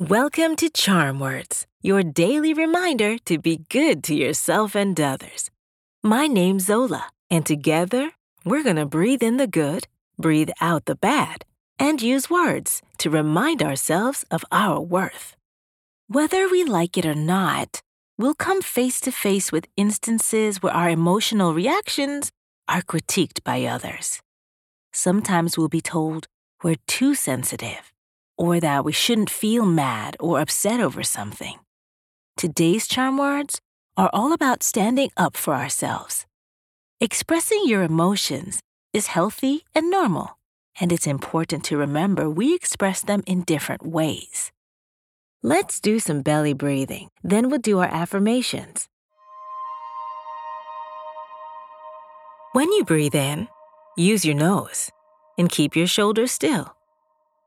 Welcome to Charm Words, your daily reminder to be good to yourself and others. My name's Zola, and together we're going to breathe in the good, breathe out the bad, and use words to remind ourselves of our worth. Whether we like it or not, we'll come face to face with instances where our emotional reactions are critiqued by others. Sometimes we'll be told we're too sensitive or that we shouldn't feel mad or upset over something. Today's charm words are all about standing up for ourselves. Expressing your emotions is healthy and normal, and it's important to remember we express them in different ways. Let's do some belly breathing, then we'll do our affirmations. When you breathe in, use your nose and keep your shoulders still.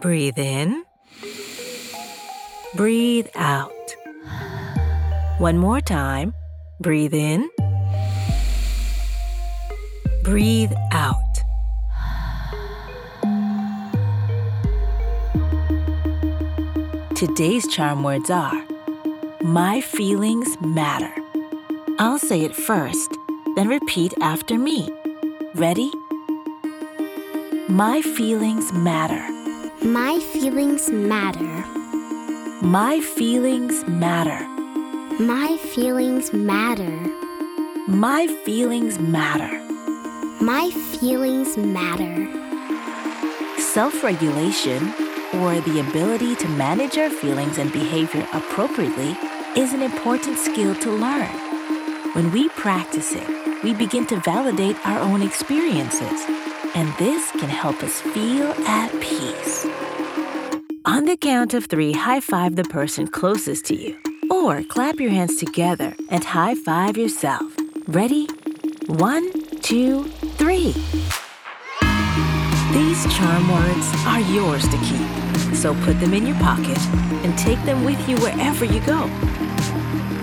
Breathe in. Breathe out. One more time. Breathe in. Breathe out. Today's charm words are My feelings matter. I'll say it first, then repeat after me. Ready? My feelings matter. My feelings matter. My feelings matter. My feelings matter. My feelings matter. My feelings matter. Self regulation, or the ability to manage our feelings and behavior appropriately, is an important skill to learn. When we practice it, we begin to validate our own experiences, and this can help us feel at peace. On the count of three, high five the person closest to you, or clap your hands together and high five yourself. Ready? One, two, three. These charm words are yours to keep, so put them in your pocket and take them with you wherever you go.